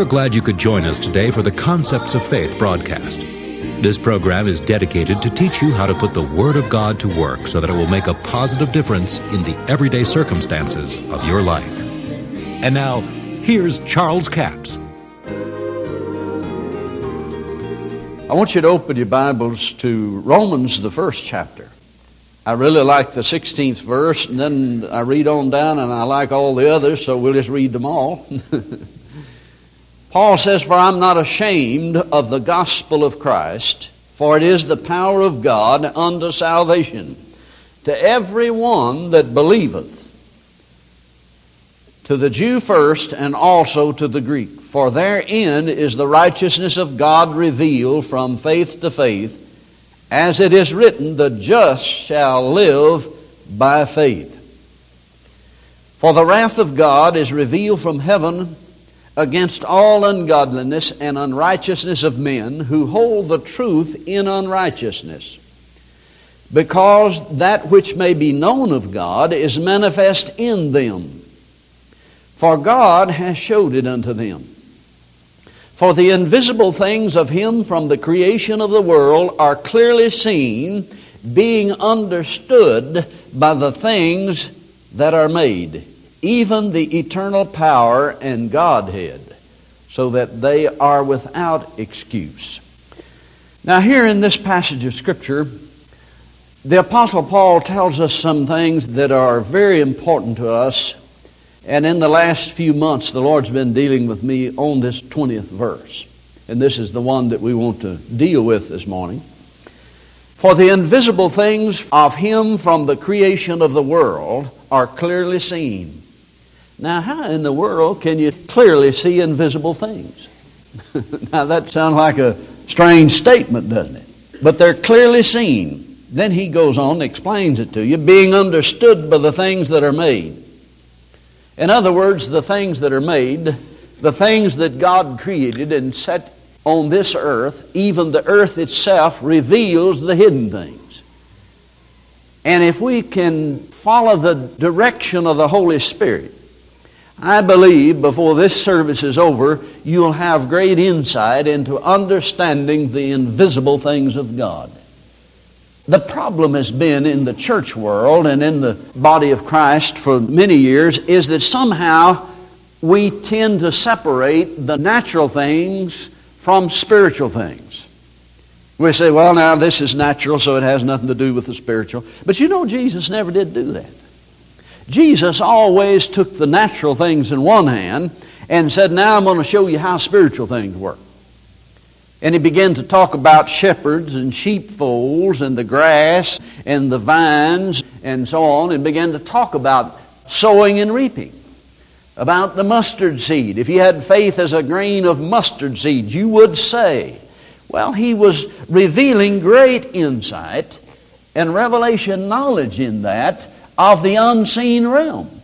We are glad you could join us today for the Concepts of Faith broadcast. This program is dedicated to teach you how to put the Word of God to work so that it will make a positive difference in the everyday circumstances of your life. And now, here's Charles Capps. I want you to open your Bibles to Romans, the first chapter. I really like the 16th verse, and then I read on down, and I like all the others, so we'll just read them all. Paul says, For I'm not ashamed of the gospel of Christ, for it is the power of God unto salvation to every one that believeth, to the Jew first, and also to the Greek. For therein is the righteousness of God revealed from faith to faith as it is written, the just shall live by faith. For the wrath of God is revealed from heaven against all ungodliness and unrighteousness of men who hold the truth in unrighteousness. Because that which may be known of God is manifest in them. For God has showed it unto them. For the invisible things of him from the creation of the world are clearly seen, being understood by the things that are made, even the eternal power and Godhead, so that they are without excuse. Now, here in this passage of Scripture, the Apostle Paul tells us some things that are very important to us and in the last few months, the Lord's been dealing with me on this 20th verse. And this is the one that we want to deal with this morning. For the invisible things of Him from the creation of the world are clearly seen. Now, how in the world can you clearly see invisible things? now, that sounds like a strange statement, doesn't it? But they're clearly seen. Then he goes on and explains it to you, being understood by the things that are made. In other words, the things that are made, the things that God created and set on this earth, even the earth itself reveals the hidden things. And if we can follow the direction of the Holy Spirit, I believe before this service is over, you'll have great insight into understanding the invisible things of God. The problem has been in the church world and in the body of Christ for many years is that somehow we tend to separate the natural things from spiritual things. We say, well, now this is natural, so it has nothing to do with the spiritual. But you know, Jesus never did do that. Jesus always took the natural things in one hand and said, now I'm going to show you how spiritual things work. And he began to talk about shepherds and sheepfolds and the grass and the vines and so on, and began to talk about sowing and reaping, about the mustard seed. If you had faith as a grain of mustard seed, you would say. Well, he was revealing great insight and revelation knowledge in that of the unseen realm.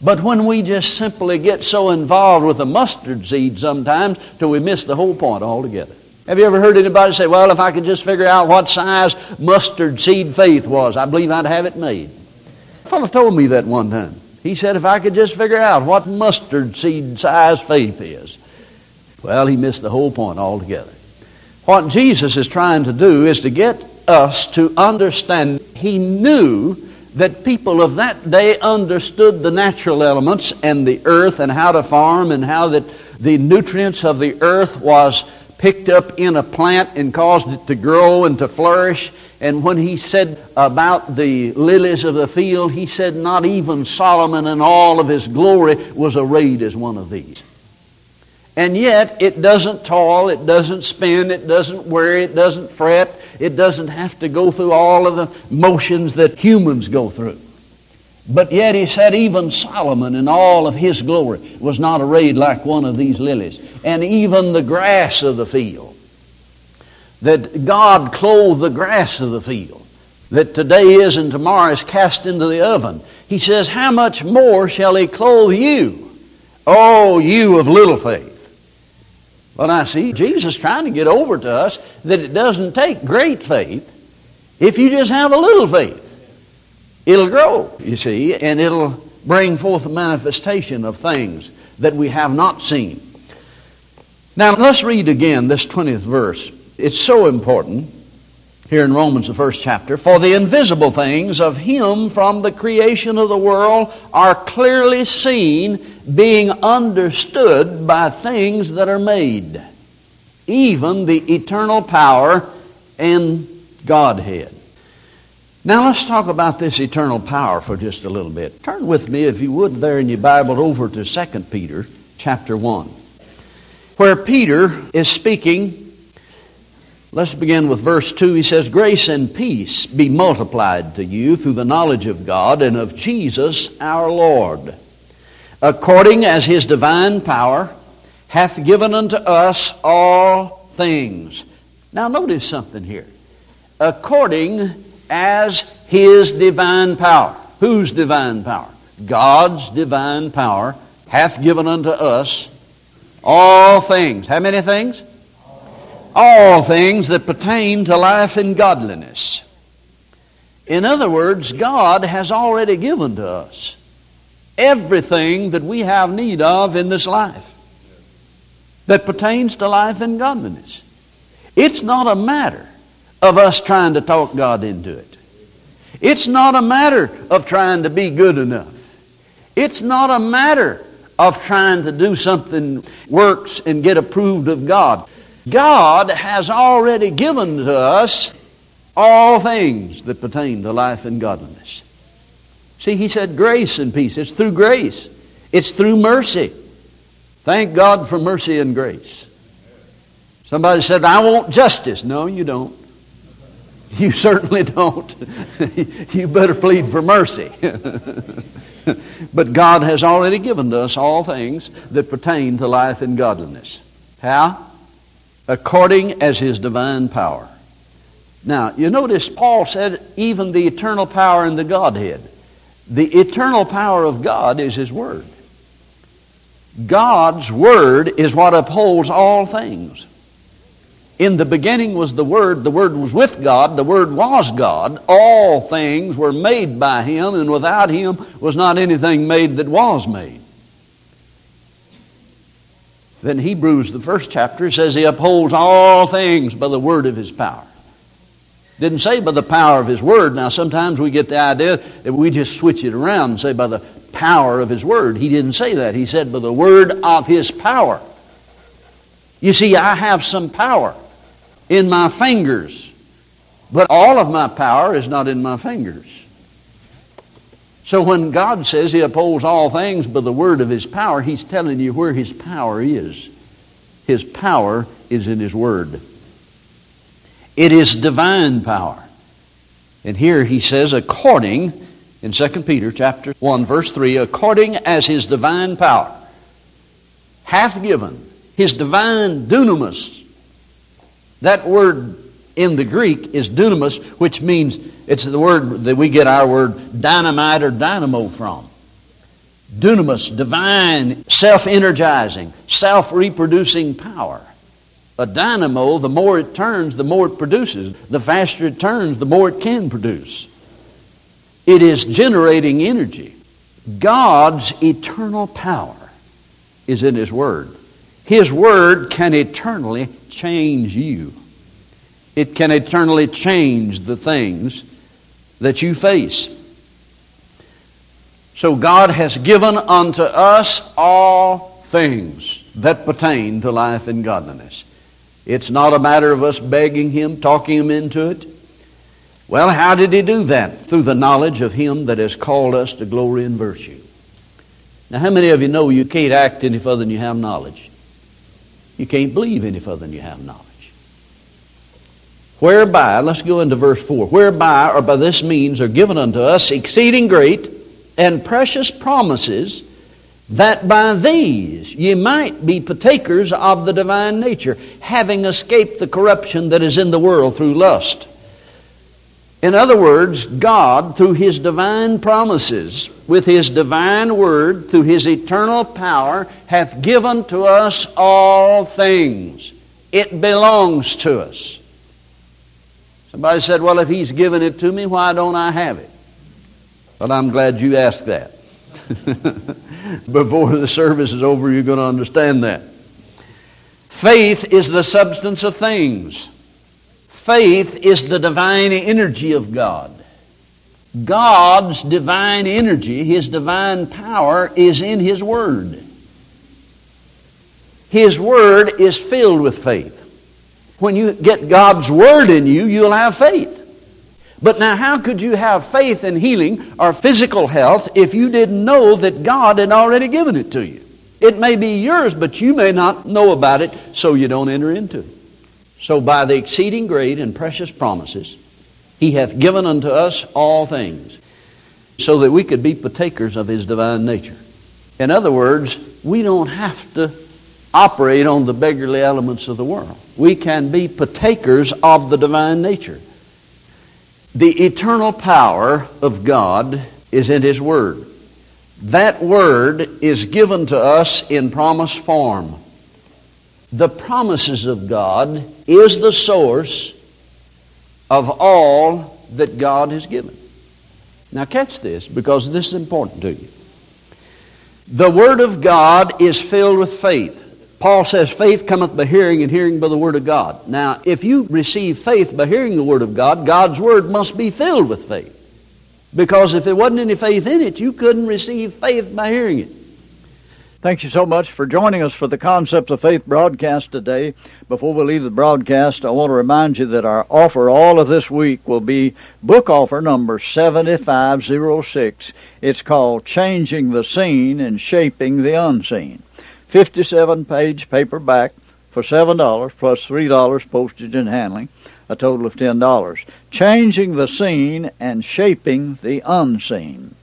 But when we just simply get so involved with a mustard seed sometimes till we miss the whole point altogether. Have you ever heard anybody say, well, if I could just figure out what size mustard seed faith was, I believe I'd have it made. A fellow told me that one time. He said, if I could just figure out what mustard seed size faith is. Well, he missed the whole point altogether. What Jesus is trying to do is to get us to understand he knew that people of that day understood the natural elements and the earth and how to farm and how that the nutrients of the earth was picked up in a plant and caused it to grow and to flourish. And when he said about the lilies of the field, he said, Not even Solomon in all of his glory was arrayed as one of these. And yet, it doesn't toil, it doesn't spin, it doesn't worry, it doesn't fret, it doesn't have to go through all of the motions that humans go through. But yet he said even Solomon in all of his glory was not arrayed like one of these lilies. And even the grass of the field. That God clothed the grass of the field. That today is and tomorrow is cast into the oven. He says, How much more shall he clothe you? Oh, you of little faith. Well, I see Jesus trying to get over to us that it doesn't take great faith if you just have a little faith. It'll grow, you see, and it'll bring forth a manifestation of things that we have not seen. Now, let's read again this 20th verse. It's so important here in Romans, the first chapter. For the invisible things of Him from the creation of the world are clearly seen, being understood by things that are made, even the eternal power and Godhead. Now let's talk about this eternal power for just a little bit. Turn with me, if you would, there in your Bible over to 2 Peter chapter 1 where Peter is speaking. Let's begin with verse 2. He says, Grace and peace be multiplied to you through the knowledge of God and of Jesus our Lord, according as his divine power hath given unto us all things. Now, notice something here. According as his divine power. Whose divine power? God's divine power hath given unto us all things. How many things? All things that pertain to life and godliness. In other words, God has already given to us everything that we have need of in this life that pertains to life and godliness. It's not a matter of us trying to talk God into it. It's not a matter of trying to be good enough. It's not a matter of trying to do something works and get approved of God. God has already given to us all things that pertain to life and godliness. See, he said grace and peace. It's through grace. It's through mercy. Thank God for mercy and grace. Somebody said, I want justice. No, you don't. You certainly don't. you better plead for mercy. but God has already given to us all things that pertain to life and godliness. How? According as His divine power. Now, you notice Paul said, even the eternal power in the Godhead. The eternal power of God is His Word. God's Word is what upholds all things. In the beginning was the Word, the Word was with God, the Word was God. All things were made by Him, and without Him was not anything made that was made. Then Hebrews, the first chapter, says He upholds all things by the Word of His power. Didn't say by the power of His Word. Now, sometimes we get the idea that we just switch it around and say by the power of His Word. He didn't say that. He said by the Word of His power. You see, I have some power in my fingers. But all of my power is not in my fingers. So when God says He upholds all things by the word of His power, He's telling you where His power is. His power is in His word. It is divine power. And here he says, according, in 2 Peter chapter 1, verse 3, according as his divine power hath given, his divine dunamis, that word in the Greek is dunamis, which means it's the word that we get our word dynamite or dynamo from. Dunamis, divine, self energizing, self reproducing power. A dynamo, the more it turns, the more it produces. The faster it turns, the more it can produce. It is generating energy. God's eternal power is in His Word. His Word can eternally change you. It can eternally change the things that you face. So God has given unto us all things that pertain to life and godliness. It's not a matter of us begging Him, talking Him into it. Well, how did He do that? Through the knowledge of Him that has called us to glory and virtue. Now, how many of you know you can't act any further than you have knowledge? You can't believe any further than you have knowledge. Whereby, let's go into verse 4. Whereby or by this means are given unto us exceeding great and precious promises, that by these ye might be partakers of the divine nature, having escaped the corruption that is in the world through lust. In other words, God, through His divine promises, with His divine word, through His eternal power, hath given to us all things. It belongs to us. Somebody said, Well, if He's given it to me, why don't I have it? Well, I'm glad you asked that. Before the service is over, you're going to understand that. Faith is the substance of things. Faith is the divine energy of God. God's divine energy, His divine power, is in His Word. His Word is filled with faith. When you get God's Word in you, you'll have faith. But now, how could you have faith in healing or physical health if you didn't know that God had already given it to you? It may be yours, but you may not know about it, so you don't enter into it. So, by the exceeding great and precious promises, He hath given unto us all things, so that we could be partakers of His divine nature. In other words, we don't have to operate on the beggarly elements of the world. We can be partakers of the divine nature. The eternal power of God is in His Word. That Word is given to us in promise form. The promises of God is the source of all that God has given. Now catch this because this is important to you. The Word of God is filled with faith. Paul says, faith cometh by hearing, and hearing by the Word of God. Now, if you receive faith by hearing the Word of God, God's Word must be filled with faith. Because if there wasn't any faith in it, you couldn't receive faith by hearing it. Thank you so much for joining us for the Concepts of Faith broadcast today. Before we leave the broadcast, I want to remind you that our offer all of this week will be book offer number 7506. It's called Changing the Seen and Shaping the Unseen. 57 page paperback for $7 plus $3 postage and handling, a total of $10. Changing the Seen and Shaping the Unseen.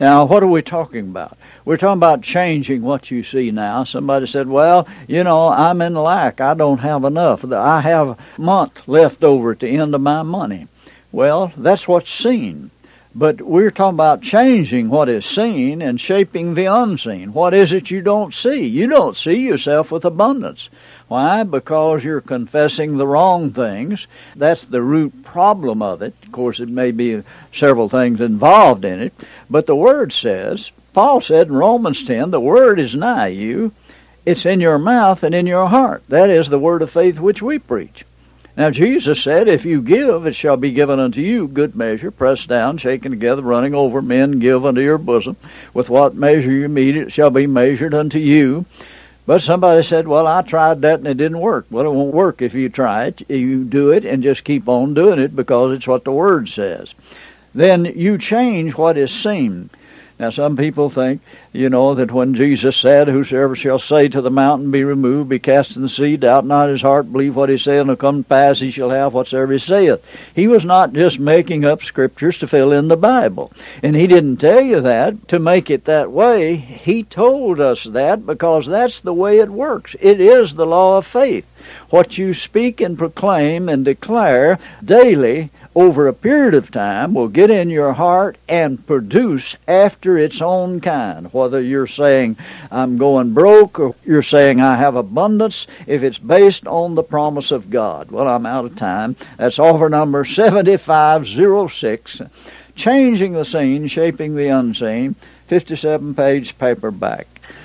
Now, what are we talking about? We're talking about changing what you see now. Somebody said, Well, you know, I'm in lack. I don't have enough. I have a month left over at the end of my money. Well, that's what's seen. But we're talking about changing what is seen and shaping the unseen. What is it you don't see? You don't see yourself with abundance. Why? Because you're confessing the wrong things. That's the root problem of it. Of course, it may be several things involved in it. But the Word says, Paul said in Romans 10, the Word is nigh you. It's in your mouth and in your heart. That is the word of faith which we preach. Now Jesus said, If you give, it shall be given unto you, good measure, pressed down, shaken together, running over, men give unto your bosom. With what measure you mete, it shall be measured unto you. But somebody said, Well, I tried that and it didn't work. Well, it won't work if you try it. You do it and just keep on doing it because it's what the Word says. Then you change what is seen. Now, some people think, you know, that when Jesus said, Whosoever shall say to the mountain, Be removed, be cast in the sea, doubt not his heart, believe what he saith, and it'll come to pass, he shall have whatsoever he saith. He was not just making up scriptures to fill in the Bible. And he didn't tell you that to make it that way. He told us that because that's the way it works. It is the law of faith. What you speak and proclaim and declare daily over a period of time will get in your heart and produce after its own kind. Whether you're saying, I'm going broke, or you're saying, I have abundance, if it's based on the promise of God. Well, I'm out of time. That's offer number 7506 Changing the Seen, Shaping the Unseen, 57 page paperback.